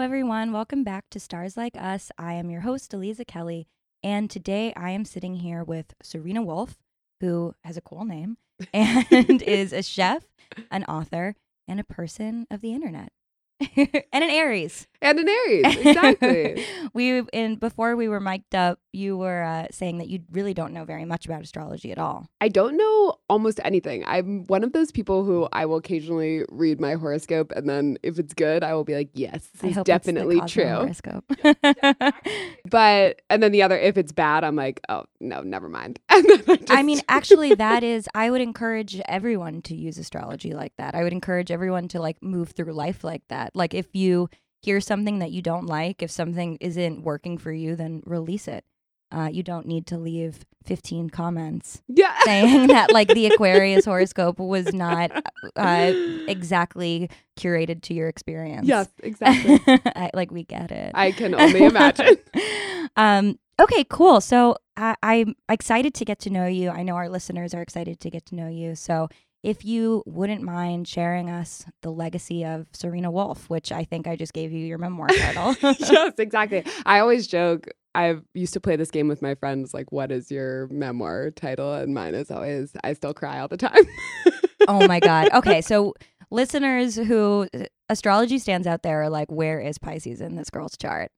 everyone. Welcome back to Stars Like Us. I am your host, Aliza Kelly, and today I am sitting here with Serena Wolf, who has a cool name and is a chef, an author, and a person of the internet. and an Aries. And an Aries, exactly. we in before we were mic'd up, you were uh, saying that you really don't know very much about astrology at all. I don't know almost anything. I'm one of those people who I will occasionally read my horoscope, and then if it's good, I will be like, "Yes, this is hope it's the definitely true." horoscope. But and then the other, if it's bad, I'm like, "Oh no, never mind." And then I, just, I mean, actually, that is, I would encourage everyone to use astrology like that. I would encourage everyone to like move through life like that. Like, if you hear something that you don't like, if something isn't working for you, then release it. Uh, you don't need to leave 15 comments yeah, saying that like the Aquarius horoscope was not uh, exactly curated to your experience. yes, exactly. I, like we get it. I can only imagine. um, okay, cool. So I, I'm excited to get to know you. I know our listeners are excited to get to know you. So if you wouldn't mind sharing us the legacy of Serena Wolf, which I think I just gave you your memoir title. yes, exactly. I always joke. I used to play this game with my friends, like, "What is your memoir title?" And mine is always, "I still cry all the time." oh my God. Okay, so listeners who uh, astrology stands out there are like, where is Pisces in this girl's chart?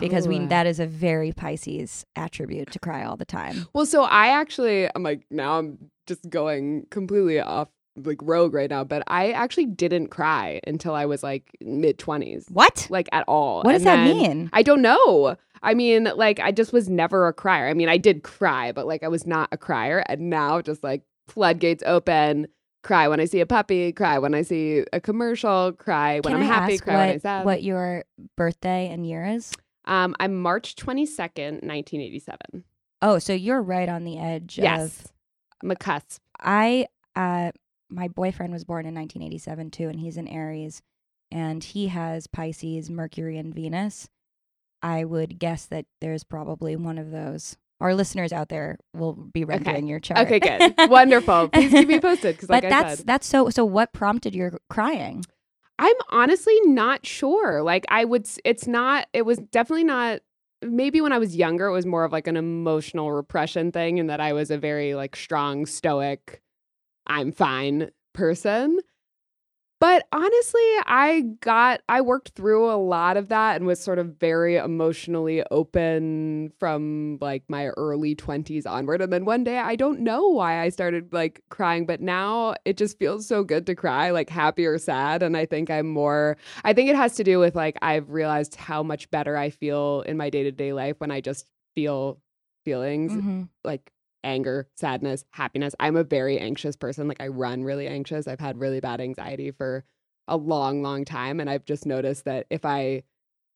Because we Oh. that is a very Pisces attribute to cry all the time. Well, so I actually, I'm like, now I'm just going completely off like rogue right now, but I actually didn't cry until I was like mid 20s, What? like at all. What does And that mean? I don't know. I mean, like, I just was never a crier. I mean, I did cry, but like, I was not a crier. And now, just like, floodgates open, cry when I see a puppy, cry when I see a commercial, cry when Can I'm I happy, cry when I'm sad. what your birthday and year is? Um, I'm March 22nd, 1987. Oh, so you're right on the edge Yes. of I'm a cusp. I uh my boyfriend was born in 1987 too and he's an Aries and he has Pisces, Mercury and Venus. I would guess that there's probably one of those. Our listeners out there will be rendering your chart. Okay, good. Wonderful. Please keep me posted because, but like I that's said, that's so so what prompted your crying? I'm honestly not sure. Like, I would, it's not, it was definitely not. Maybe when I was younger, it was more of like an emotional repression thing, and that I was a very like strong, stoic, I'm fine person. But honestly, I got, I worked through a lot of that and was sort of very emotionally open from like my early 20s onward. And then one day, I don't know why I started like crying, but now it just feels so good to cry, like happy or sad. And I think I'm more, I think it has to do with like, I've realized how much better I feel in my day to day life when I just feel feelings Mhm. like anger, sadness, happiness. I'm a very anxious person. Like I run really anxious. I've had really bad anxiety for a long, long time. And I've just noticed that if I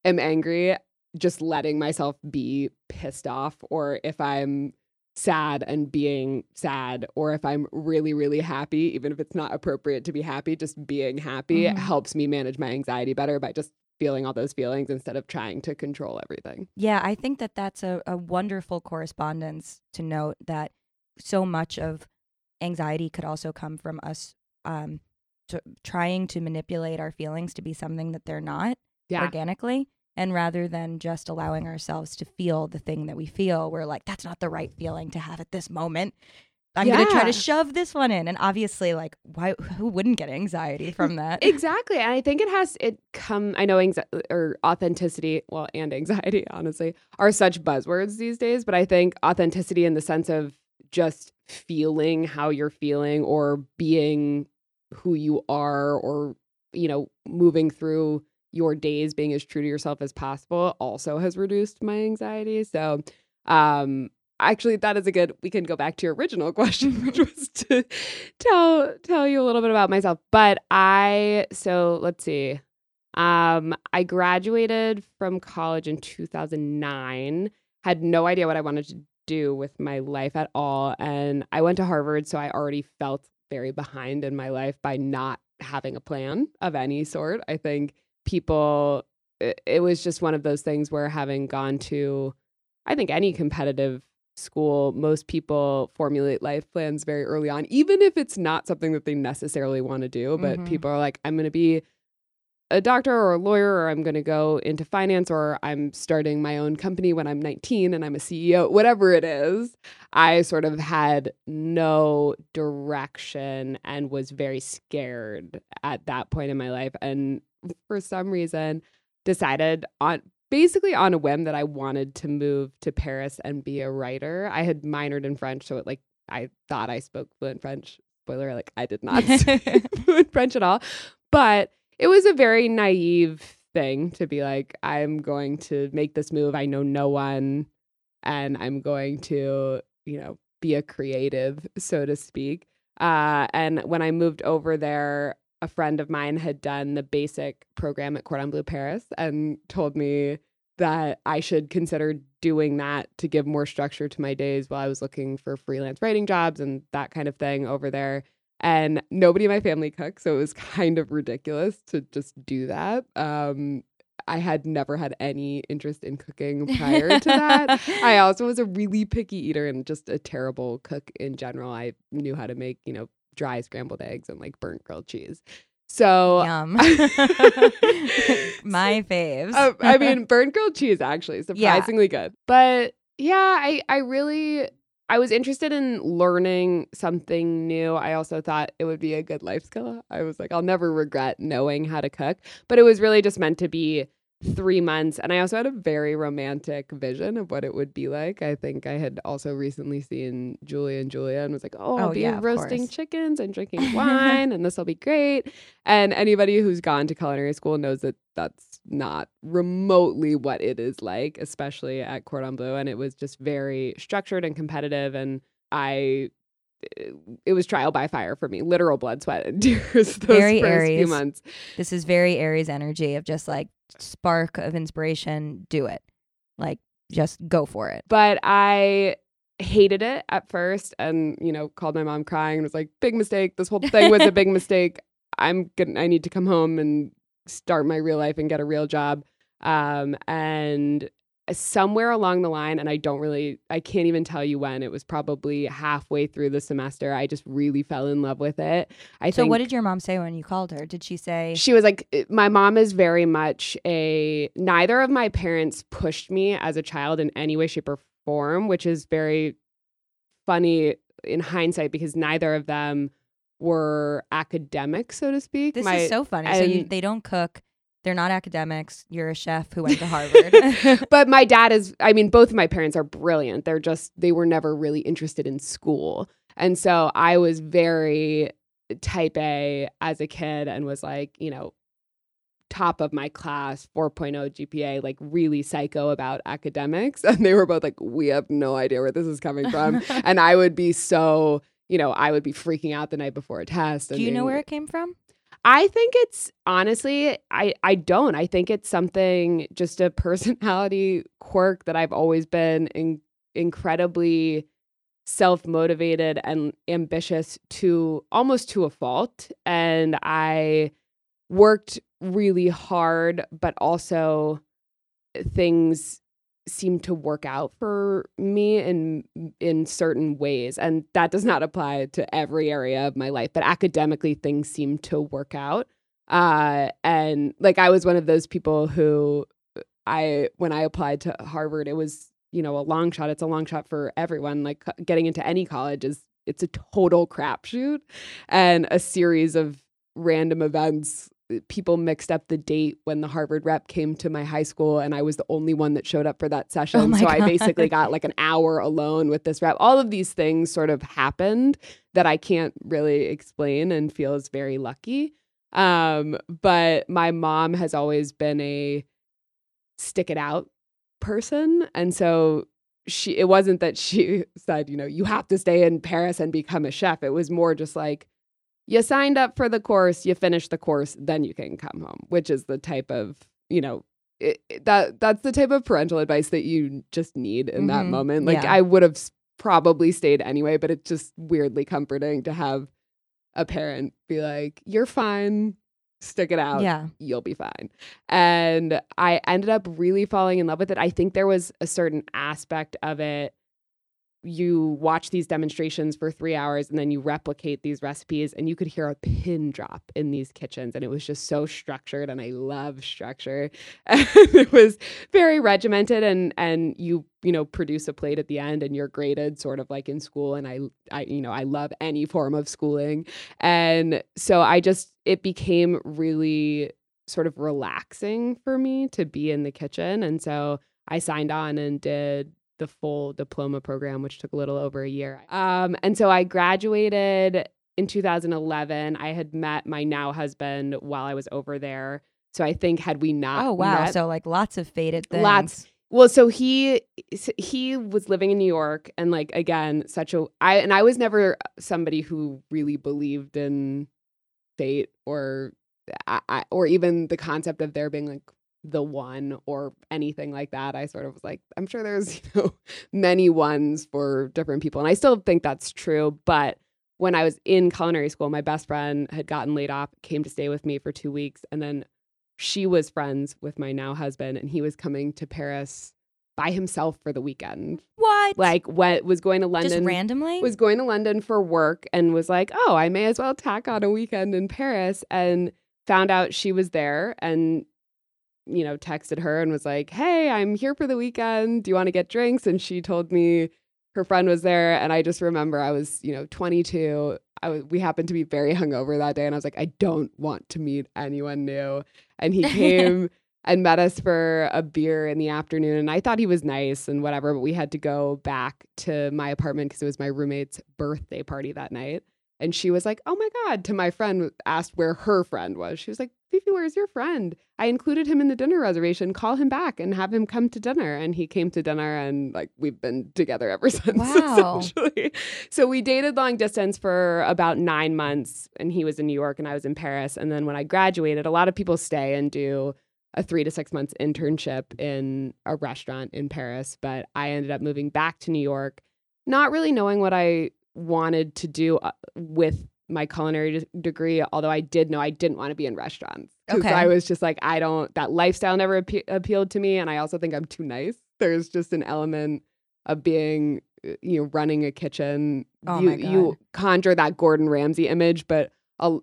am angry, just letting myself be pissed off, or if I'm sad and being sad, or if I'm really, really happy, even if it's not appropriate to be happy, just being happy Mhm. helps me manage my anxiety better by just feeling all those feelings instead of trying to control everything. Yeah, I think that that's a, a wonderful correspondence to note that so much of anxiety could also come from us um, to, trying to manipulate our feelings to be something that they're not Yeah. organically. And rather than just allowing ourselves to feel the thing that we feel, we're like, that's not the right feeling to have at this moment. I'm going to try to shove this one in. And obviously, like, why? Who wouldn't get anxiety from that? Exactly. And I think it has it come I know anxi- or authenticity, well, and anxiety, honestly, are such buzzwords these days, but I think authenticity in the sense of just feeling how you're feeling or being who you are or you know, moving through your days being as true to yourself as possible also has reduced my anxiety. So, um actually that is a good we can go back to your original question which was to tell tell you a little bit about myself. But i so let's see. Um i graduated from college in 2009 had no idea what i wanted to do with my life at all and i went to harvard so i already felt very behind in my life by not having a plan of any sort. I think people it, it was just one of those things where having gone to i think any competitive school, most people formulate life plans very early on, even if it's not something that they necessarily want to do. But Mhm. people are like, I'm going to be a doctor or a lawyer or I'm going to go into finance or I'm starting my own company when I'm 19 and I'm a CEO, whatever it is, I sort of had no direction and was very scared at that point in my life. And for some reason, decided on basically on a whim that I wanted to move to Paris and be a writer. I had minored in French, so it like I thought I spoke fluent French. Spoiler, like I did not speak fluent French at all. But it was a very naive thing to be like, I'm going to make this move. I know no one, and I'm going to, you know, be a creative, so to speak. Uh, and when I moved over there, a friend of mine had done the basic program at Cordon Bleu Paris and told me that I should consider doing that to give more structure to my days while I was looking for freelance writing jobs and that kind of thing over there. And nobody in my family cooks, so it was kind of ridiculous to just do that. Um, I had never had any interest in cooking prior to that. I also was a really picky eater and just a terrible cook in general. I knew how to make, you know, dry scrambled eggs and like burnt grilled cheese. So Yum. My faves. uh, I mean, burnt grilled cheese actually surprisingly good. But yeah, I I really I was interested in learning something new. I also thought it would be a good life skill. I was like, I'll never regret knowing how to cook. But it was really just meant to be three months. And I also had a very romantic vision of what it would be like. I think I had also recently seen Julie and Julia and was like, oh, I'll Oh, be yeah, roasting chickens and drinking wine and this will be great. And anybody who's gone to culinary school knows that that's not remotely what it is like, especially at Cordon Bleu. And it was just very structured and competitive. And I, it was trial by fire for me, literal blood, sweat, and tears those Very first few Aries. months. this is very Aries energy of just like spark of inspiration, do it. Like just go for it. But I hated it at first and, you know, called my mom crying and was like, big mistake. This whole thing was a big mistake. I'm gonna, I need to come home and start my real life and get a real job. Um, and somewhere along the line, and I don't really, I can't even tell you when, it was probably halfway through the semester, I just really fell in love with it. I So think what did your mom say when you called her? Did she say she was like eh, my mom is very much a neither of my parents pushed me as a child in any way shape or form which is very funny in hindsight because neither of them were academic so to speak this My- is so funny? so you, they don't cook. They're not academics. You're a chef who went to Harvard. but my dad is i mean both of my parents are brilliant they're just they were never really interested in school and so i was very type a as a kid and was like you know top of my class 4.0 gpa like really psycho about academics and they were both like we have no idea where this is coming from and i would be so you know i would be freaking out the night before a test and Do you know where it came from? I think it's honestly, I I don't. I think it's something just a personality quirk that I've always been in, incredibly self motivated and ambitious to almost to a fault, and I worked really hard, but also things seem to work out for me in in certain ways and that does not apply to every area of my life but academically things seem to work out. Uh and like I was one of those people who I when I applied to Harvard it was you know a long shot it's a long shot for everyone like getting into any college is it's a total crapshoot and a series of random events people mixed up the date when the Harvard rep came to my high school and I was the only one that showed up for that session. Oh so I basically got like an hour alone with this rep. All of these things sort of happened that I can't really explain and feels very lucky. Um, but my mom has always been a stick it out person. And so she it wasn't that she said, you know, you have to stay in Paris and become a chef. It was more just like you signed up for the course, you finished the course, then you can come home, which is the type of, you know, it, that that's the type of parental advice that you just need in that Mhm. moment. Like Yeah. I would have probably stayed anyway, but it's just weirdly comforting to have a parent be like, "You're fine. Stick it out Yeah. you'll be fine. And I ended up really falling in love with it. I think there was a certain aspect of it you watch these demonstrations for three hours and then you replicate these recipes and you could hear a pin drop in these kitchens and it was just so structured and i love structure. It was very regimented and and you you know produce a plate at the end and you're graded sort of like in school and i i you know i love any form of schooling. And so i just it became really sort of relaxing for me to be in the kitchen and so i signed on and did the full diploma program, which took a little over a year. Um, and so I graduated in 2011. I had met my now husband while I was over there. So I think had we not, oh wow, met, so like lots of faded things. lots. Well, so he he was living in New York, and like again, such a I and I was never somebody who really believed in fate or I, or even the concept of there being like the one or anything like that. I sort of was like, I'm sure there's, you know, many ones for different people. And I still think that's true. But when I was in culinary school, my best friend had gotten laid off, came to stay with me for two weeks. And then she was friends with my now husband, and he was coming to Paris by himself for the weekend. What? Like what was going to London Just randomly? was going to London for work and was like, "Oh, I may as well tack on a weekend in Paris." And found out she was there and you know, texted her and was like, Hey, I'm here for the weekend. Do you want to get drinks? And she told me her friend was there. And I just remember I was, you know, 22. I was, we happened to be very hungover that day. And I was like, I don't want to meet anyone new. And he came and met us for a beer in the afternoon. And I thought he was nice and whatever, but we had to go back to my apartment because it was my roommate's birthday party that night. And she was like, Oh my God, to my friend, asked where her friend was. She was like, Fifi, where's your friend? I included him in the dinner reservation. Call him back and have him come to dinner. And he came to dinner and like we've been together ever since. Wow. Essentially. So we dated long distance for about nine months and he was in New York and I was in Paris. And then when I graduated, a lot of people stay and do a three to six months internship in a restaurant in Paris. But I ended up moving back to New York, not really knowing what I wanted to do uh, with my culinary degree, although I did know I didn't want to be in restaurants. Because Okay. I was just like, I don't, that lifestyle never appe- appealed to me. And I also think I'm too nice. There's just an element of being, uh, you know, running a kitchen. Oh you, my God. you conjure that Gordon Ramsay image, but a,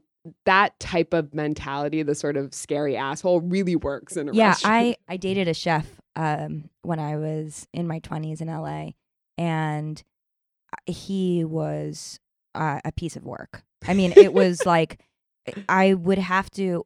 that type of mentality, the sort of scary asshole, really works in a yeah, restaurant. I I dated a chef um when I was in my 20s in LA and he was uh, a piece of work. I mean, it was like I would have to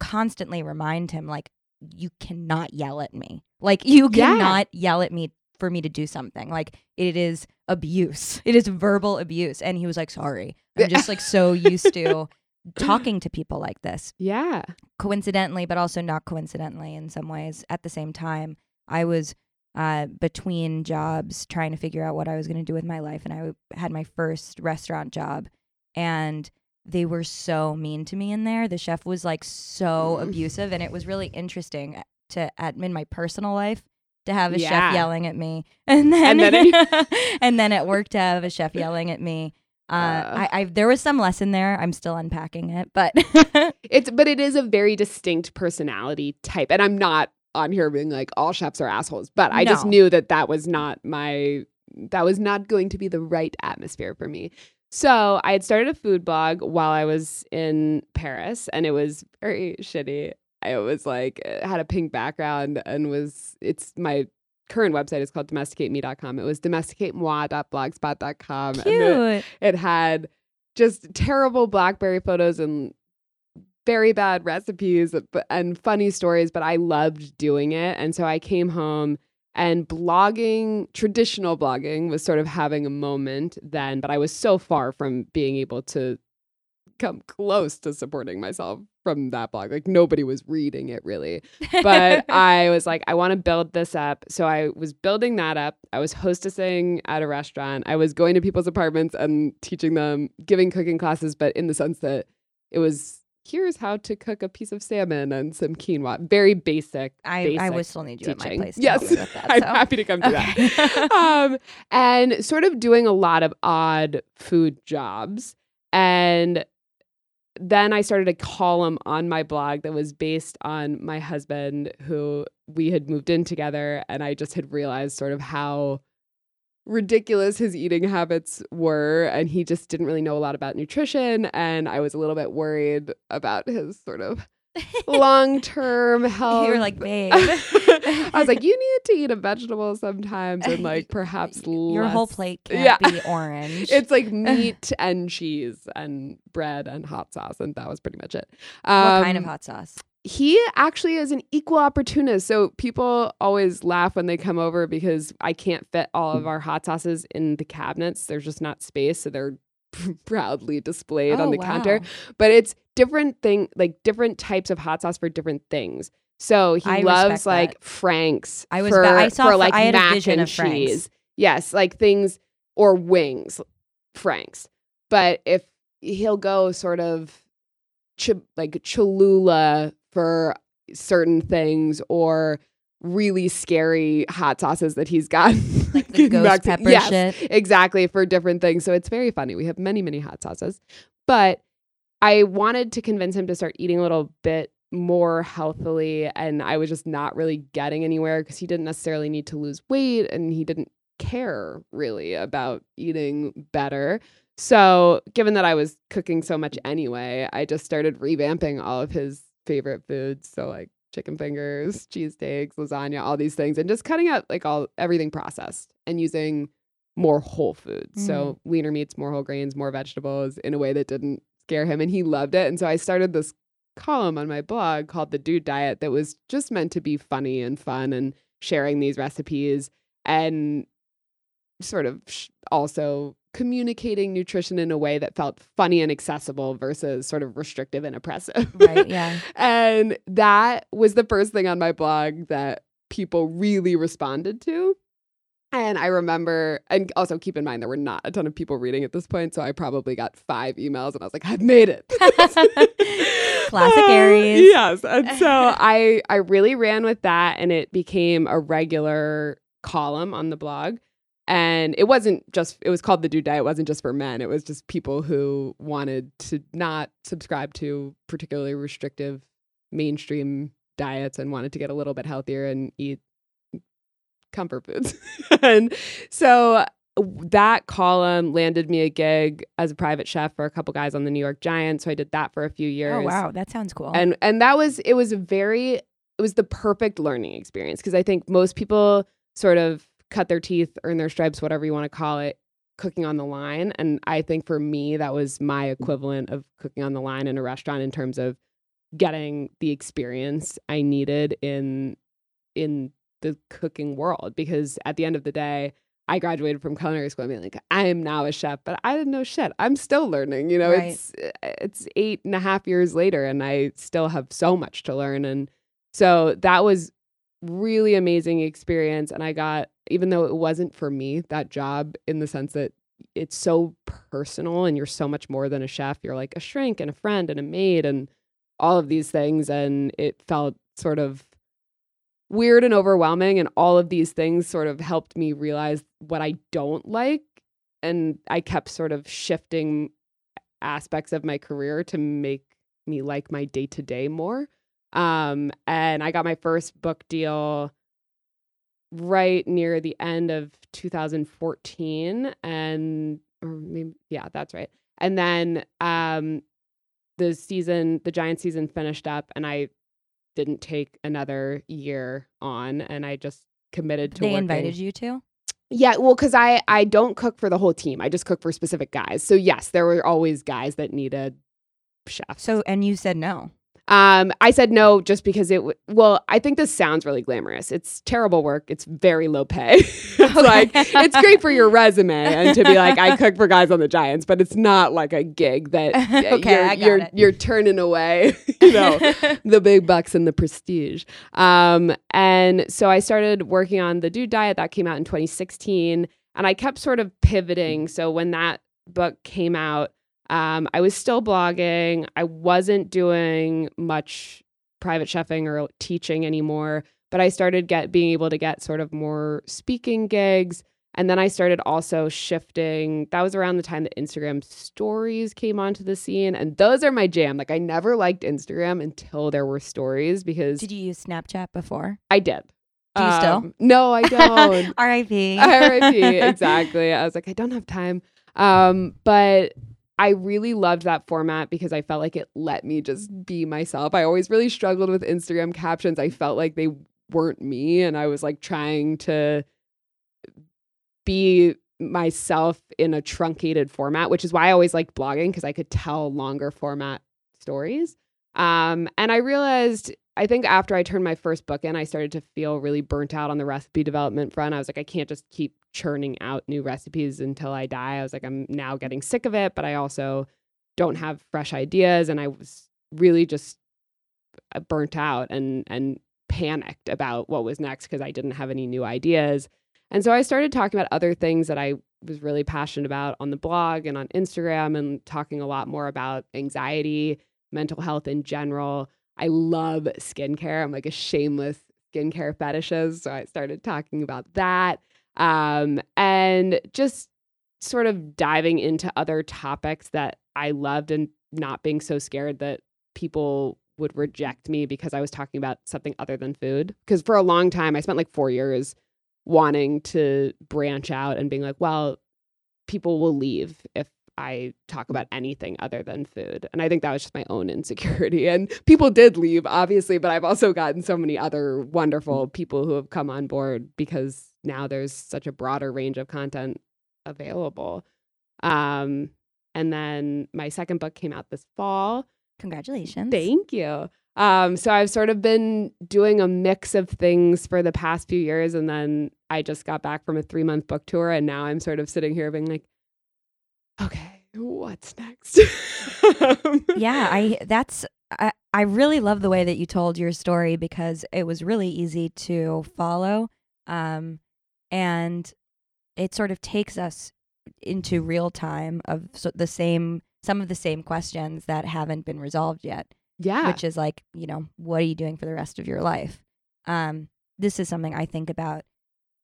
constantly remind him like you cannot yell at me. Like you Yeah. cannot yell at me for me to do something. Like it is abuse. It is verbal abuse. And he was like, "Sorry." I'm just like so used to talking to people like this yeah. coincidentally, but also not coincidentally in some ways. At the same time, I was uh, between jobs trying to figure out what I was going to do with my life, and I w- had my first restaurant job, and they were so mean to me in there. The chef was like so Mm. abusive, and it was really interesting to at in my personal life to have a Yeah. chef yelling at me, and then And then and then at work to have a chef yelling at me. Uh, Uh. I, I there was some lesson there. I'm still unpacking it, but It's but it is a very distinct personality type, and I'm not on here being like all chefs are assholes, but I just knew that that was not my that was not going to be the right atmosphere for me. So I had started a food blog while I was in Paris, and it was very shitty. I was like uh, had a pink background and was it's my current website is called domesticateme.com. It was domesticatemoi.blogspot.com. and it- cute. it had just terrible blackberry photos and very bad recipes and funny stories but i loved doing it and so i came home and blogging traditional blogging was sort of having a moment then but i was so far from being able to come close to supporting myself from that blog like nobody was reading it really but I was like, I want to build this up. So I was building that up. I was hostessing at a restaurant. I was going to people's apartments and teaching them, giving cooking classes, but in the sense that it was here's how to cook a piece of salmon and some quinoa. Very basic. I, I would still need you teaching. at my place. To yes, help me with that, I'm happy to come to Okay. that. um, and sort of doing a lot of odd food jobs. And then I started a column on my blog that was based on my husband, who we had moved in together. And I just had realized sort of how ridiculous his eating habits were and he just didn't really know a lot about nutrition and I was a little bit worried about his sort of long-term health. You were like, babe. I was like, you need to eat a vegetable sometimes and like perhaps your whole plate can't Yeah. be orange. It's like meat and cheese and bread and hot sauce, and that was pretty much it. what kind of Um, hot sauce? He actually is an equal opportunist. So people always laugh when they come over because I can't fit all of our hot sauces in the cabinets. There's just not space, so they're proudly displayed Oh, on the counter. But it's different thing, like different types of hot sauce for different things. So he I loves like that. Frank's. I was for, ba- I saw for like I had a vision and of Frank's. cheese. Yes, like things or wings, Frank's. But if he'll go sort of ch- like Cholula for certain things or really scary hot sauces that he's got Like the ghost pepper Yes, shit. exactly for different things. So it's very funny. We have many, many hot sauces. But I wanted to convince him to start eating a little bit more healthily. And I was just not really getting anywhere because he didn't necessarily need to lose weight and he didn't care really about eating better. So, given that I was cooking so much anyway, I just started revamping all of his favorite foods. So, like chicken fingers, cheesesteaks, lasagna, all these things, and just cutting out like all everything processed and using more whole foods. Mm-hmm. So, leaner meats, more whole grains, more vegetables in a way that didn't scare him. And he loved it. And so, I started this column on my blog called The Dude Diet that was just meant to be funny and fun and sharing these recipes and sort of sh- also communicating nutrition in a way that felt funny and accessible versus sort of restrictive and oppressive. Right, yeah. and that was the first thing on my blog that people really responded to. And I remember, and also keep in mind, there were not a ton of people reading at this point. So I probably got five emails and I was like, I've made it. Classic Uh, Aries. Yes. And so I, I really ran with that and it became a regular column on the blog. And it wasn't just, it was called the Dude Diet. It wasn't just for men. It was just people who wanted to not subscribe to particularly restrictive mainstream diets and wanted to get a little bit healthier and eat comfort foods. and so that column landed me a gig as a private chef for a couple guys on the New York Giants. So I did that for a few oh, years. Oh wow, that sounds cool. And and that was it was a very it was the perfect learning experience because I think most people sort of cut their teeth, earn their stripes, whatever you want to call it, cooking on the line. And I think for me that was my mm. equivalent of cooking on the line in a restaurant in terms of getting the experience I needed in in the cooking world because at the end of the day I graduated from culinary school. I mean, like I am now a chef, but I didn't know shit. I'm still learning. You know, Right. it's eh, it's eight and a half years later, and I still have so much to learn. And so that was really amazing experience. And I got, even though it wasn't for me, that job in the sense that it's so personal, and you're so much more than a chef. You're like a shrink and a friend and a maid and all of these things, and it felt sort of weird and overwhelming and all of these things sort of helped me realize what I don't like and I kept sort of shifting aspects of my career to make me like my day-to-day more um and I got my first book deal right near the end of 2014 and or maybe yeah that's right and then um the season the giant season finished up and I didn't take another year on and I just committed to they working. invited you to. Yeah, well cuz I I don't cook for the whole team. I just cook for specific guys. So yes, there were always guys that needed chefs. So and you said no. Um, I said no just because it. W- well, I think this sounds really glamorous. It's terrible work. It's very low pay. it's like it's great for your resume and to be like I cook for guys on the Giants, but it's not like a gig that Okay, you're you're, you're turning away. You know the big bucks and the prestige. Um, and so I started working on the Dude Diet that came out in 2016, and I kept sort of pivoting. So when that book came out, um, I was still blogging. I wasn't doing much private chefing or teaching anymore, but I started get being able to get sort of more speaking gigs. And then I started also shifting. That was around the time that Instagram stories came onto the scene. And those are my jam. Like I never liked Instagram until there were stories because Did you use Snapchat before? I did. Do you still? Um, no, I don't. R.I.P. RIP. Exactly. I was like, I don't have time. Um, but I really loved that format because I felt like it let me just be myself. I always really struggled with Instagram captions. I felt like they weren't me and I was like trying to be myself in a truncated format, which is why I always liked blogging because I could tell longer format stories. Um, and I realized, I think after I turned my first book in, I started to feel really burnt out on the recipe development front. I was like, I can't just keep churning out new recipes until I die. I was like, I'm now getting sick of it, but I also don't have fresh ideas. And I was really just uh, burnt out and, and panicked about what was next because I didn't have any new ideas. And so I started talking about other things that I was really passionate about on the blog and on Instagram and talking a lot more about anxiety, mental health in general. I love skincare. I'm like a shameless skincare fetishist. So I started talking about that um, and just sort of diving into other topics that I loved and not being so scared that people would reject me because I was talking about something other than food. Because for a long time, I spent like four years wanting to branch out and being like, well, people will leave if I talk about anything other than food. And I think that was just my own insecurity. And people did leave, obviously, but I've also gotten so many other wonderful people who have come on board because now there's such a broader range of content available. Um, and then my second book came out this fall. Congratulations. Thank you. Um, so I've sort of been doing a mix of things for the past few years, and then I just got back from a three month book tour, and now I'm sort of sitting here being like, okay, what's next? yeah, I that's I, I really love the way that you told your story because it was really easy to follow. Um, and it sort of takes us into real time of so the same some of the same questions that haven't been resolved yet. Yeah. Which is like, you know, what are you doing for the rest of your life? Um, this is something I think about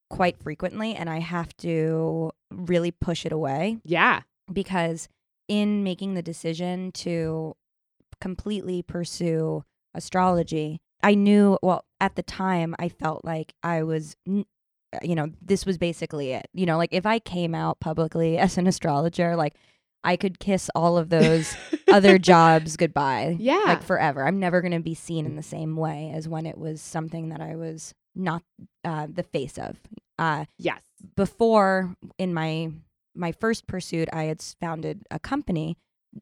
quite frequently and I have to really push it away. Yeah. Because in making the decision to completely pursue astrology, I knew, well, at the time, I felt like I was, you know, this was basically it. You know, like if I came out publicly as an astrologer, like I could kiss all of those other jobs goodbye. Yeah. Like forever. I'm never going to be seen in the same way as when it was something that I was not uh, the face of. Uh, yes. Before, in my my first pursuit, I had founded a company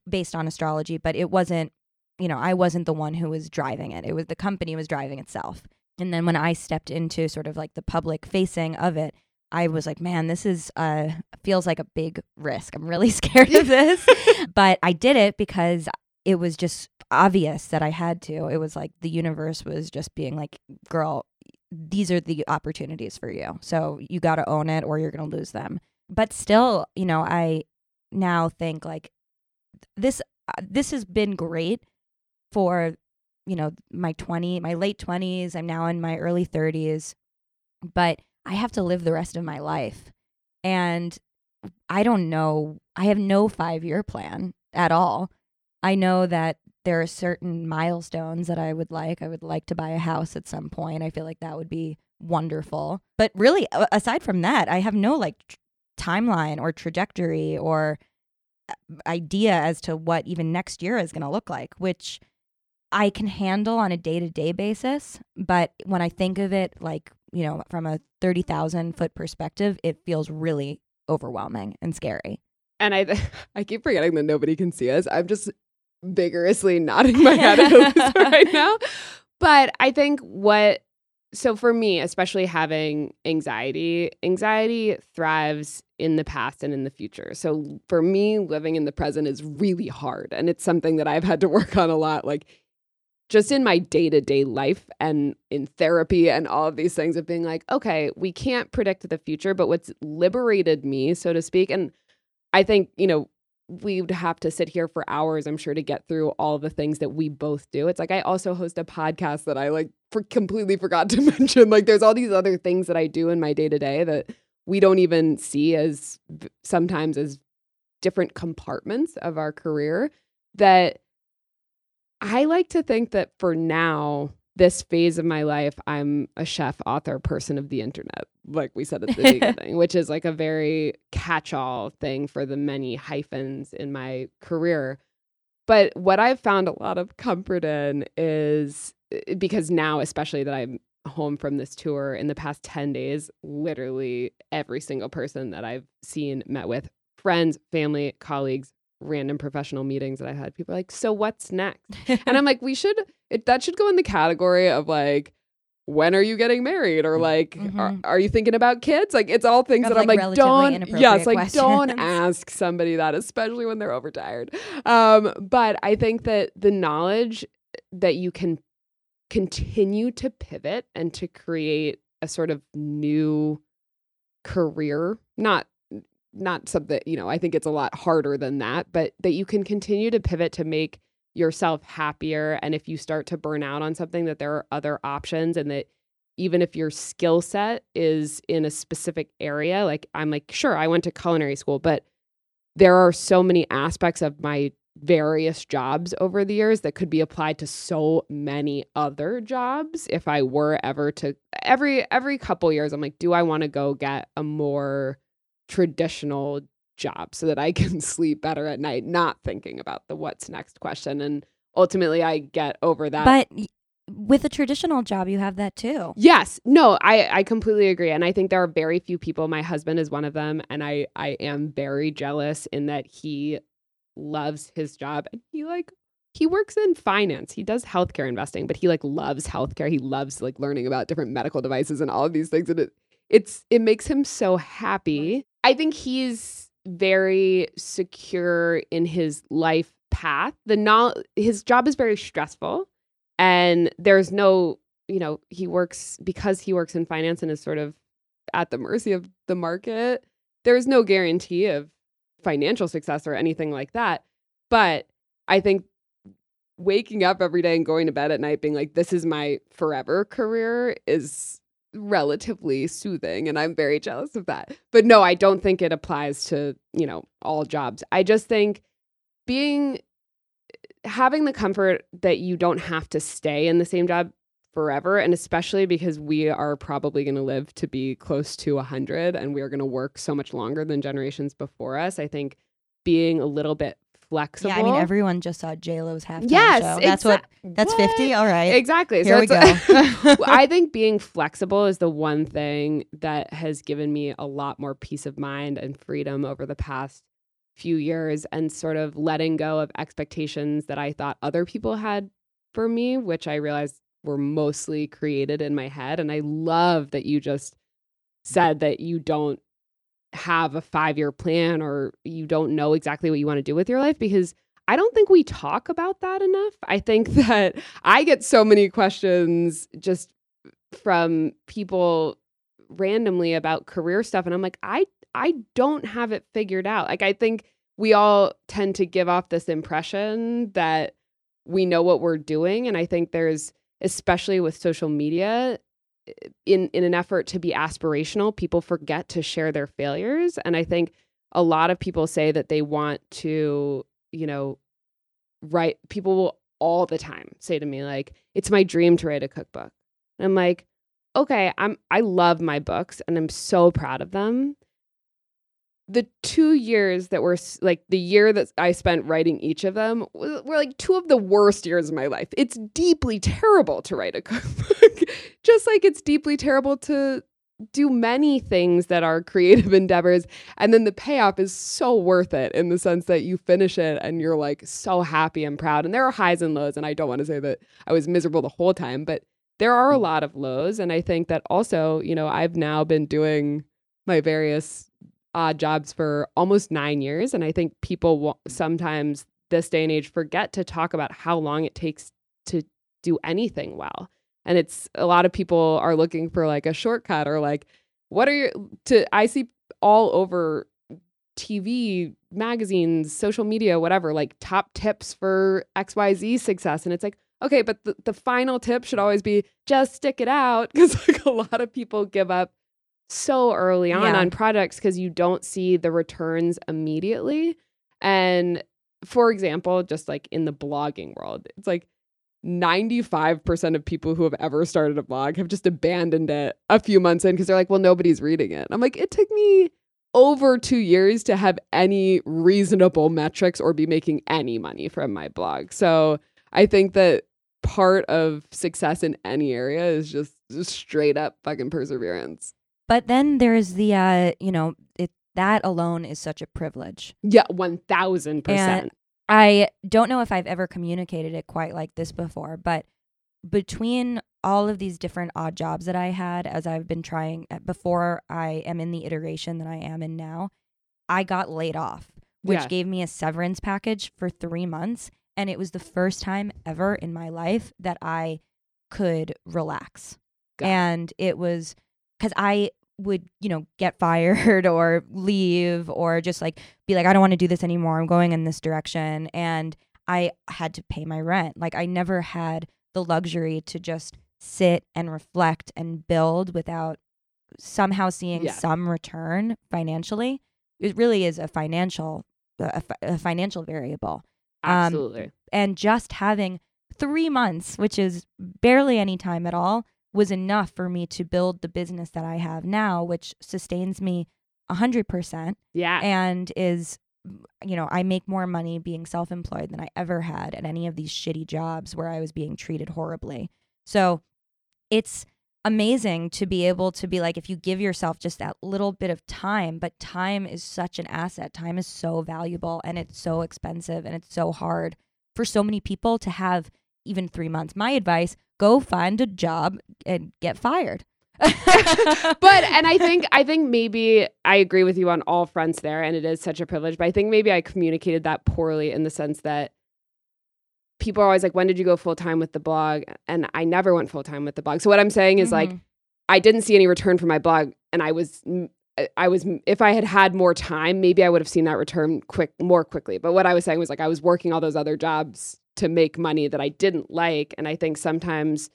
based on astrology, but it wasn't, you know, I wasn't the one who was driving it. It was the company was driving itself. And then when I stepped into sort of like the public facing of it, I was like, man, this is uh feels like a big risk. I'm really scared of this. but I did it because it was just obvious that I had to. It was like the universe was just being like, girl, these are the opportunities for you. So you got to own it or you're going to lose them. But still, you know, I now think like this uh, this has been great for you know my 20 my late 20s i'm now in my early 30s but I have to live the rest of my life. And I don't know, I have no five year plan at all. I know that there are certain milestones that I would like. I would like to buy a house at some point. I feel like that would be wonderful. But really, aside from that, I have no like timeline or trajectory or uh, idea as to what even next year is going to look like, which I can handle on a day to day basis. But when I think of it like you know, from a 30,000 foot perspective, it feels really overwhelming and scary. And I I keep forgetting that nobody can see us. I'm just vigorously nodding my head right now. But I think what so for me, especially having anxiety, anxiety thrives in the past and in the future. So for me, living in the present is really hard. And it's something that I've had to work on a lot. Like just in my day to day life and in therapy and all of these things of being like, okay, we can't predict the future, but what's liberated me, so to speak, and I think, you know, we would have to sit here for hours, I'm sure, to get through all the things that we both do. It's like I also host a podcast that I like for completely forgot to mention. Like there's all these other things that I do in my day to day that we don't even see as sometimes as different compartments of our career that I like to think that for now, this phase of my life, I'm a chef, author, person of the internet, like we said at the beginning, which is like a very catch all thing for the many hyphens in my career. But what I've found a lot of comfort in is eh, because now, especially that I'm home from this tour in the past 10 days, literally every single person that I've seen, met with, friends, family, colleagues, random professional meetings that I had, people are like, so what's next? and I'm like, we should, it, that should go in the category of like, when are you getting married or like mm-hmm. are, are, you thinking about kids like it's all things of that like, i'm like don't yes like questions. don't ask somebody that especially when they're overtired um but i think that the knowledge that you can continue to pivot and to create a sort of new career not not something you know i think it's a lot harder than that but that you can continue to pivot to make yourself happier and if you start to burn out on something that there are other options and that even if your skill set is in a specific area like i'm like sure i went to culinary school but there are so many aspects of my various jobs over the years that could be applied to so many other jobs if I were ever to every every couple years I'm like do I want to go get a more traditional job so that I can sleep better at night not thinking about the what's next question and ultimately I get over that But with a traditional job you have that too yes no i i completely agree and i think there are very few people my husband is one of them and i i am very jealous in that he loves his job and he like he works in finance. He does healthcare investing, but he like loves healthcare. He loves like learning about different medical devices and all of these things and it it's it makes him so happy. I think he's very secure in his life path. The no- his job is very stressful and there's no, you know, he works because he works in finance and is sort of at the mercy of the market. There's no guarantee of financial success or anything like that. But I think waking up every day and going to bed at night being like, this is my forever career is relatively soothing. And I'm very jealous of that. But no, I don't think it applies to, you know, all jobs. I just think being having the comfort that you don't have to stay in the same job forever and especially because we are probably going to live to be close to 100 and we are going to work so much longer than generations before us i think being a little bit flexible. Yeah, I mean everyone just saw J Lo's halftime yes, show. That's exa- what that's what? fifty. All right, exactly. Here so we go. I think being flexible is the one thing that has given me a lot more peace of mind and freedom over the past few years, and sort of letting go of expectations that I thought other people had for me, which I realized were mostly created in my head. And I love that you just said that you don't have a five year plan or you don't know exactly what you want to do with your life because I don't think we talk about that enough. I think that I get so many questions just from people randomly about career stuff and I'm like I I don't have it figured out. Like I think we all tend to give off this impression that we know what we're doing and I think there's especially with social media in in an effort to be aspirational people forget to share their failures. And i think a lot of people say that they want to you know write people will all the time say to me like it's my dream to write a cookbook. And i'm like okay i'm i love my books and i'm so proud of them the two years that were like the year that I spent writing each of them were, like two of the worst years of my life. It's deeply terrible to write a cookbook, just like it's deeply terrible to do many things that are creative endeavors. And then the payoff is so worth it in the sense that you finish it and you're like so happy and proud. And there are highs and lows. And I don't want to say that I was miserable the whole time, but there are a mm. lot of lows. And I think that also, you know, I've now been doing my various odd jobs for almost nine years. And I think people sometimes this day and age forget to talk about how long it takes to do anything well. And it's a lot of people are looking for like a shortcut or like, what are your, to, I see all over TV, magazines, social media, whatever, like top tips for XYZ success. And it's like, okay, but the, the final tip should always be just stick it out because like a lot of people give up so early on yeah. on products because you don't see the returns immediately. And for example, just like in the blogging world, it's like 95% of people who have ever started a blog have just abandoned it a few months in because they're like, well, nobody's reading it. I'm like, it took me over two years to have any reasonable metrics or be making any money from my blog. So I think that part of success in any area is just, just straight up fucking perseverance. But then there's the, uh, you know, it that alone is such a privilege. Yeah, 1000%. And I don't know if I've ever communicated it quite like this before, but between all of these different odd jobs that I had as I've been trying uh, before I am in the iteration that I am in now, I got laid off, which Yeah. gave me a severance package for three months. And it was the first time ever in my life that I could relax. Got and it was because I would, you know, get fired or leave or just like be like, I don't want to do this anymore. I'm going in this direction. And I had to pay my rent. Like, I never had the luxury to just sit and reflect and build without somehow seeing Yeah. some return financially. It really is a financial, a, a financial variable um, Absolutely. and just having three months, which is barely any time at all, was enough for me to build the business that I have now, which sustains me a hundred percent yeah. and is, you know, I make more money being self employed than I ever had at any of these shitty jobs where I was being treated horribly. So it's amazing to be able to be like, if you give yourself just that little bit of time, but time is such an asset. Time is so valuable and it's so expensive and it's so hard for so many people to have even three months. My advice go find a job and get fired. but and I think I think maybe I agree with you on all fronts there, and it is such a privilege. But I think maybe I communicated that poorly in the sense that people are always like, "When did you go full time with the blog?" And I never went full time with the blog. So what I'm saying is like, Mhm. I didn't see any return from my blog, and I was. I was if I had had more time, maybe I would have seen that return quick more quickly. But what I was saying was like I was working all those other jobs to make money that I didn't like, and I think sometimes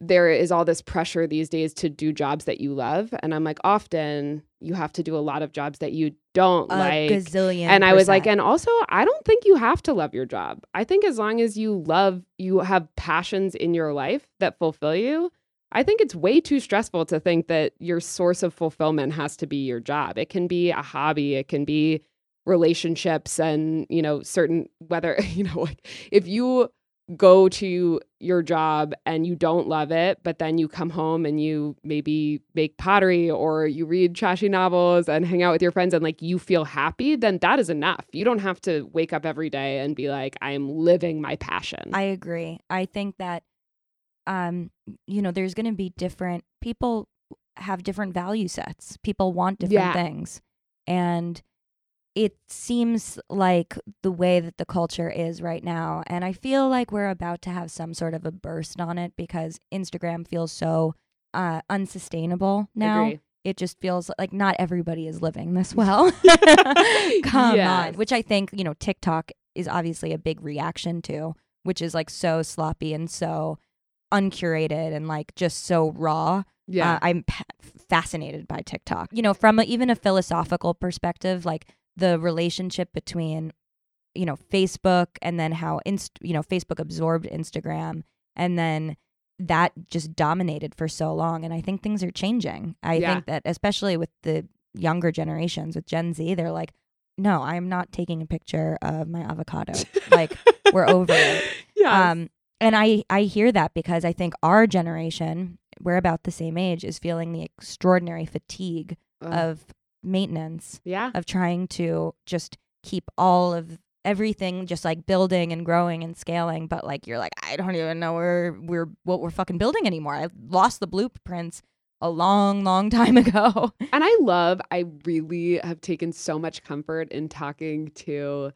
there is all this pressure these days to do jobs that you love and i'm like often you have to do a lot of jobs that you don't a like gazillion. and i was like and also i don't think you have to love your job i think as long as you love you have passions in your life that fulfill you i think it's way too stressful to think that your source of fulfillment has to be your job it can be a hobby it can be relationships and you know certain whether you know like if you go to your job and you don't love it, but then you come home and you maybe make pottery or you read trashy novels and hang out with your friends and like you feel happy, then that is enough. You don't have to wake up every day and be like, I am living my passion. I agree. I think that um you know there's going to be different people have different value sets. People want different Yeah. things. And it seems like the way that the culture is right now and I feel like we're about to have some sort of a burst on it because Instagram feels so uh unsustainable now. Agree. It just feels like not everybody is living this well. Come Yes. on. Which I think, you know, TikTok is obviously a big reaction to, which is like so sloppy and so uncurated and like just so raw. Yeah. Uh, I'm pa- fascinated by TikTok. You know, from a, even a philosophical perspective, like the relationship between, you know, Facebook and then how inst- you know, Facebook absorbed Instagram and then that just dominated for so long and I think things are changing. I Yeah. think that especially with the younger generations with Gen Z, they're like, "No, I'm not taking a picture of my avocado." like we're over it. yeah. Um, and I I hear that because I think our generation, we're about the same age, is feeling the extraordinary fatigue of maintenance yeah. of trying to just keep all of everything just like building and growing and scaling but like you're like I don't even know where we're what we're fucking building anymore. I lost the blueprints a long long time ago. And I love, I really have taken so much comfort in talking to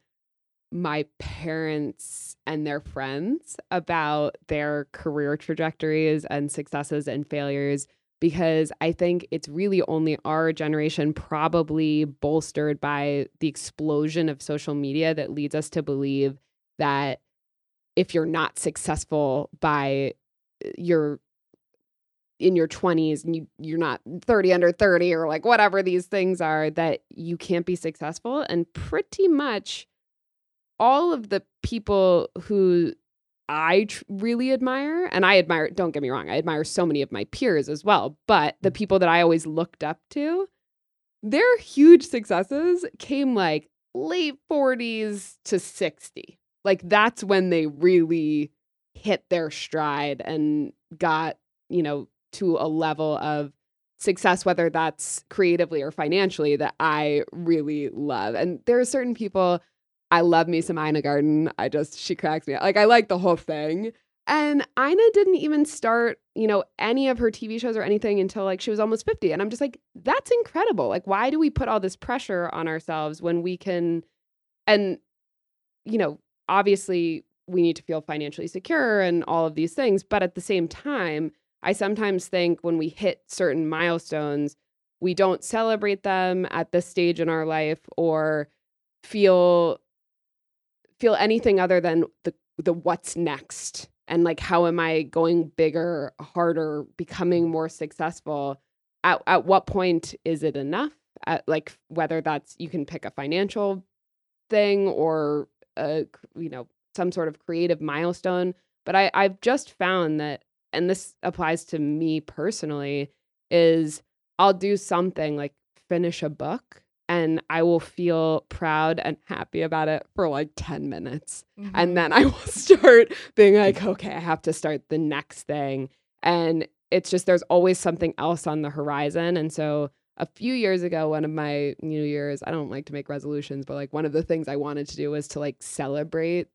my parents and their friends about their career trajectories and successes and failures because I think it's really only our generation, probably bolstered by the explosion of social media, that leads us to believe that if you're not successful by uh, your in your 20s and you you're not 30 under 30 or like whatever these things are that you can't be successful. And pretty much all of the people who I tr- really admire, and I admire, don't get me wrong, I admire so many of my peers as well, but the people that I always looked up to, their huge successes came like late 40s to 60. Like that's when they really hit their stride and got, you know, to a level of success, whether that's creatively or financially, that I really love. And there are certain people, I love me some Ina Garten. I just, she cracks me up. Like, I like the whole thing. And Ina didn't even start, you know, any of her TV shows or anything until like she was almost 50. And I'm just like, that's incredible. Like, why do we put all this pressure on ourselves when we can, and, you know, obviously we need to feel financially secure and all of these things. But at the same time, I sometimes think when we hit certain milestones, we don't celebrate them at this stage in our life or feel feel anything other than the the what's next and like how am I going bigger, harder, becoming more successful? At at what point is it enough? At, like whether that's you can pick a financial thing or a you know some sort of creative milestone. But I I've just found that and this applies to me personally, is I'll do something like finish a book and I will feel proud and happy about it for like 10 minutes. Mm-hmm. And then I will start being like, okay, I have to start the next thing. And it's just there's always something else on the horizon. And so a few years ago, one of my New Year's, I don't like to make resolutions, but like one of the things I wanted to do was to like celebrate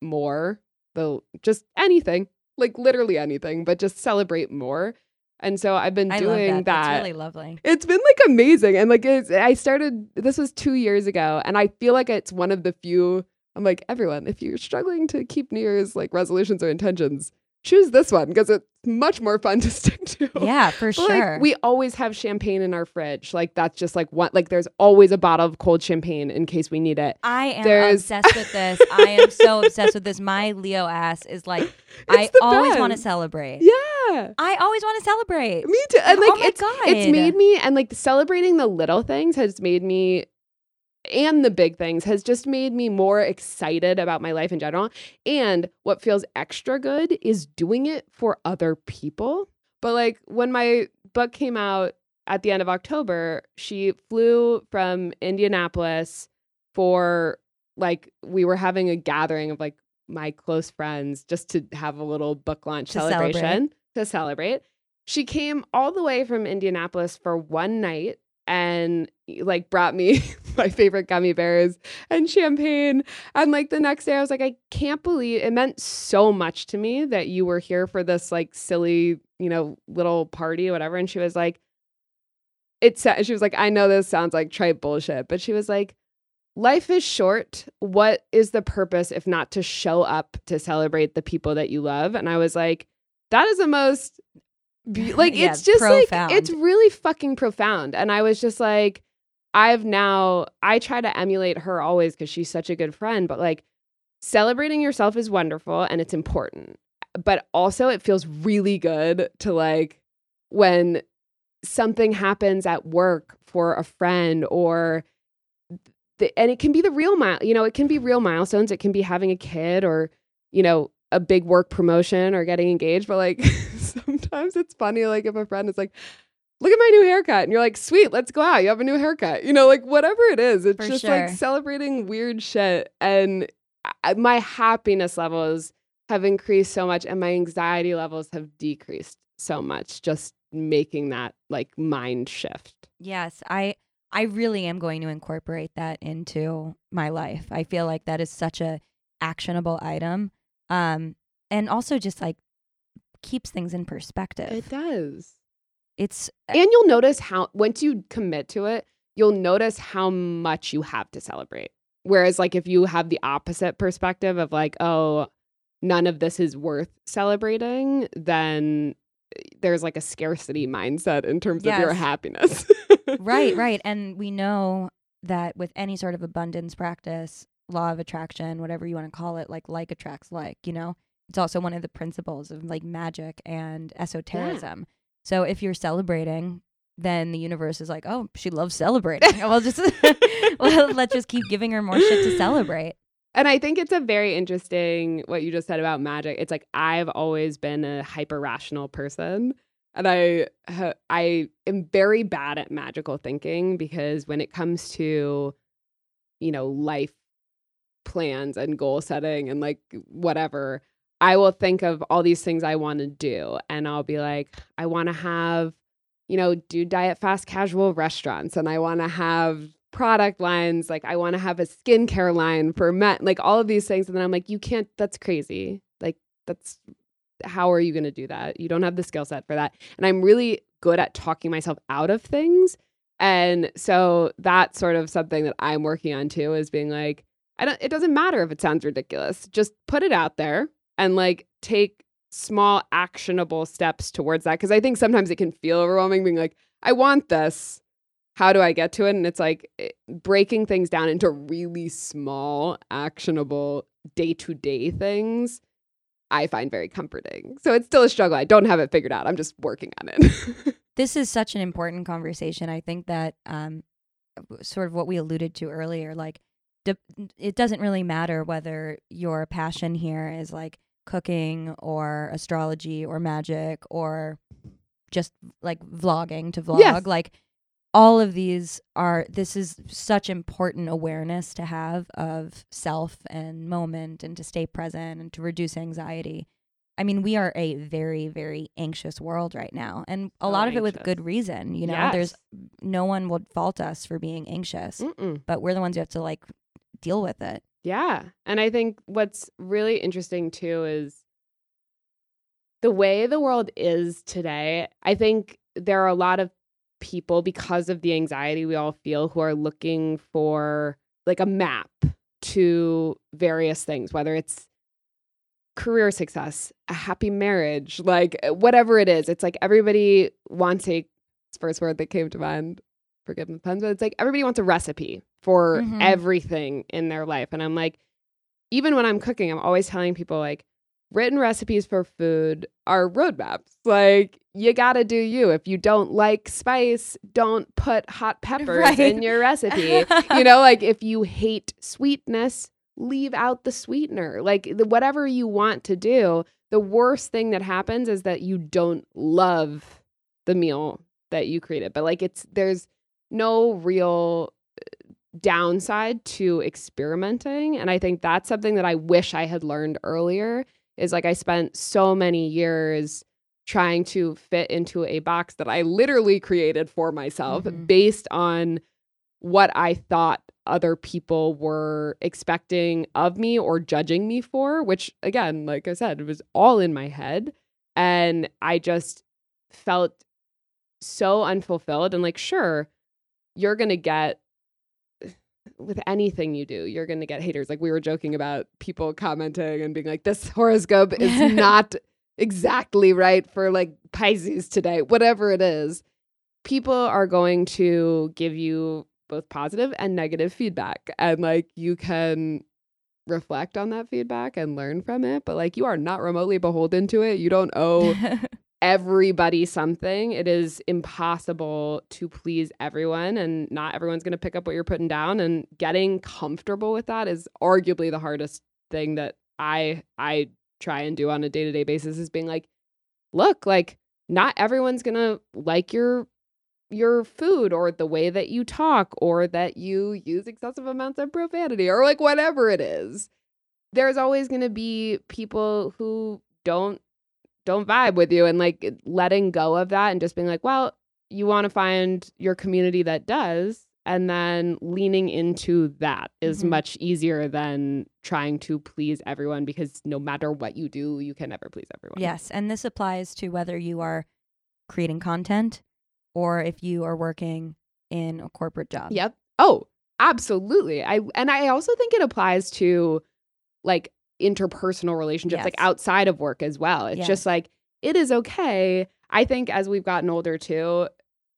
more the just anything like literally anything, but just celebrate more. And so I've been I doing that. that. That's really lovely. It's been like amazing. And like it's, I started, this was two years ago. And I feel like it's one of the few, I'm like, everyone, if you're struggling to keep New Year's like resolutions or intentions, choose this one because it's much more fun to stick to. Yeah, for sure. Like, we always have champagne in our fridge. Like that's just like one. Like there's always a bottle of cold champagne in case we need it. I am there's- obsessed with this. I am so obsessed with this. My Leo ass is like, I It's the always want to celebrate. Yeah. I always want to celebrate. Me too. And oh like oh my it's God. it's made me and like celebrating the little things has made me and the big things has just made me more excited about my life in general. And what feels extra good is doing it for other people. But like when my book came out at the end of October, she flew from Indianapolis for like we were having a gathering of like my close friends just to have a little book launch To celebrate. celebration to celebrate. She came all the way from Indianapolis for one night and like brought me my favorite gummy bears and champagne. And like the next day I was like, I can't believe it meant so much to me that you were here for this like silly, you know, little party whatever. And she was like, it's she was like, I know this sounds like trite bullshit, but she was like, life is short. What is the purpose if not to show up to celebrate the people that you love? And I was like, that is the most be- like Yeah, it's just profound. like it's really fucking profound. And I was just like, I've now I try to emulate her always because she's such a good friend, but like celebrating yourself is wonderful and it's important. But also it feels really good to like when something happens at work for a friend or the, and it can be the real mile you know it can be real milestones it can be having a kid or you know a big work promotion or getting engaged but like sometimes it's funny like if a friend is like look at my new haircut and you're like sweet let's go out you have a new haircut you know like whatever it is it's For just sure. like celebrating weird shit and I, my happiness levels have increased so much and my anxiety levels have decreased so much just making that like mind shift Yes, I I really am going to incorporate that into my life. I feel like that is such a actionable item. Um and also just like keeps things in perspective. it does it's and you'll notice how once you commit to it you'll notice how much you have to celebrate whereas like if you have the opposite perspective of like oh none of this is worth celebrating then eh, there's like a scarcity mindset in terms of your happiness right, right. And we know that with any sort of abundance practice, law of attraction, whatever you want to call it, like like attracts like, you know? It's also one of the principles of like magic and esotericism. So if you're celebrating, then the universe is like, "Oh, she loves celebrating. well, just well, let's just keep giving her more shit to celebrate." And I think it's a very interesting what you just said about magic. It's like I've always been a hyper rational person. And I I am very bad at magical thinking because when it comes to you know life plans and goal setting and like whatever, I will think of all these things I want to do and I'll be like I want to have you know Dude Diet fast casual restaurants and I want to have product lines like I want to have a skincare line for men like all of these things and then I'm like you can't that's crazy. Like that's how are you going to do that? You don't have the skill set for that. And I'm really good at talking myself out of things. And so that's sort of something that I'm working on too is being like, I don't, it doesn't matter if it sounds ridiculous. Just put it out there and like take small actionable steps towards that. Cause I think sometimes it can feel overwhelming being like, I want this. How do I get to it? And it's like breaking things down into really small, actionable, day to day things I find very comforting. So it's still a struggle. I don't have it figured out. I'm just working on it. this is such an important conversation. I think that um, sort of what we alluded to earlier, like it doesn't really matter whether your passion here is like cooking or astrology or magic or just like vlogging to vlog. Yes. Like all of these are this is such important awareness to have of self and moment and to stay present and to reduce anxiety i mean we are a very very anxious world right now and a oh, lot of anxious. it with good reason you know yes. there's no one would fault us for being anxious Mm-mm. but we're the ones who have to like deal with it yeah and i think what's really interesting too is the way the world is today i think there are a lot of people because of the anxiety we all feel who are looking for like a map to various things, whether it's career success, a happy marriage, like eh, whatever it is. It's like everybody wants a first word that came to mind. Forgive the puns, but it's like everybody wants a recipe for mm-hmm. everything in their life. And I'm like, even when I'm cooking, I'm always telling people like, written recipes for food are roadmaps. Like you got to do you. If you don't like spice, don't put hot peppers right. in your recipe. you know, like if you hate sweetness, leave out the sweetener. Like the, whatever you want to do, the worst thing that happens is that you don't love the meal that you created. But like it's there's no real downside to experimenting and i think that's something that i wish i had learned earlier is like I spent so many years trying to fit into a box that I literally created for myself mm-hmm. based on what I thought other people were expecting of me or judging me for, which again, like I said, it was all in my head. And I just felt so unfulfilled and like, sure, you're going to get with anything you do, you're going to get haters. Like we were joking about people commenting and being like, this horoscope is not exactly right for like Pisces today, whatever it is. People are going to give you both positive and negative feedback. And like you can reflect on that feedback and learn from it, but like you are not remotely beholden to it. You don't owe everybody something. It is impossible to please everyone, and not everyone's going to pick up what you're putting down. And getting comfortable with that is arguably the hardest thing that I I try and do on a day to day basis. Is being like, look, like not everyone's going to like your your food or the way that you talk or that you use excessive amounts of profanity or like whatever it is. There's always going to be people who don't don't vibe with you and like letting go of that and just being like, well, you want to find your community that does and then leaning into that is mm-hmm. much easier than trying to please everyone because no matter what you do, you can never please everyone. Yes, and this applies to whether you are creating content or if you are working in a corporate job. Yep. Oh, absolutely. I and I also think it applies to like interpersonal relationships, yes. like outside of work as well. It's yes. just like, it is okay. I think as we've gotten older too,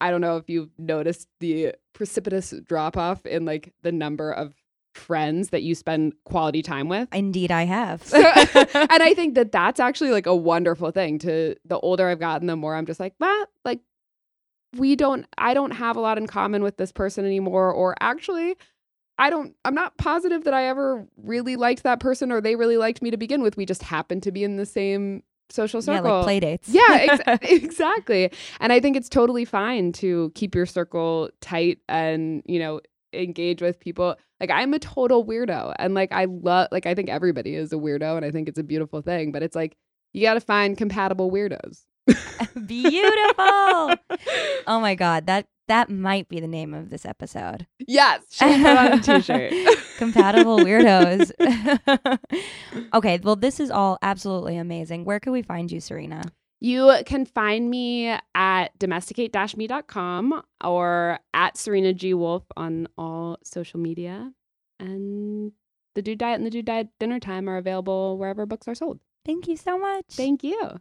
I don't know if you've noticed the precipitous drop off in like the number of friends that you spend quality time with. Indeed, I have. and I think that that's actually like a wonderful thing. To the older I've gotten, the more I'm just like, well, like we don't, I don't have a lot in common with this person anymore. Or actually, I don't I'm not positive that I ever really liked that person or they really liked me to begin with. We just happened to be in the same social circle. Yeah, like play dates. Yeah, ex- exactly. And I think it's totally fine to keep your circle tight and, you know, engage with people. Like I'm a total weirdo and like I love like I think everybody is a weirdo and I think it's a beautiful thing, but it's like you got to find compatible weirdos. Beautiful. oh my god, that that might be the name of this episode. Yes, we put on a t-shirt. Compatible weirdos. okay, well this is all absolutely amazing. Where can we find you, Serena? You can find me at domesticate-me.com or at Serena G Wolf on all social media. And the Dude Diet and the Dude Diet Dinner Time are available wherever books are sold. Thank you so much. Thank you.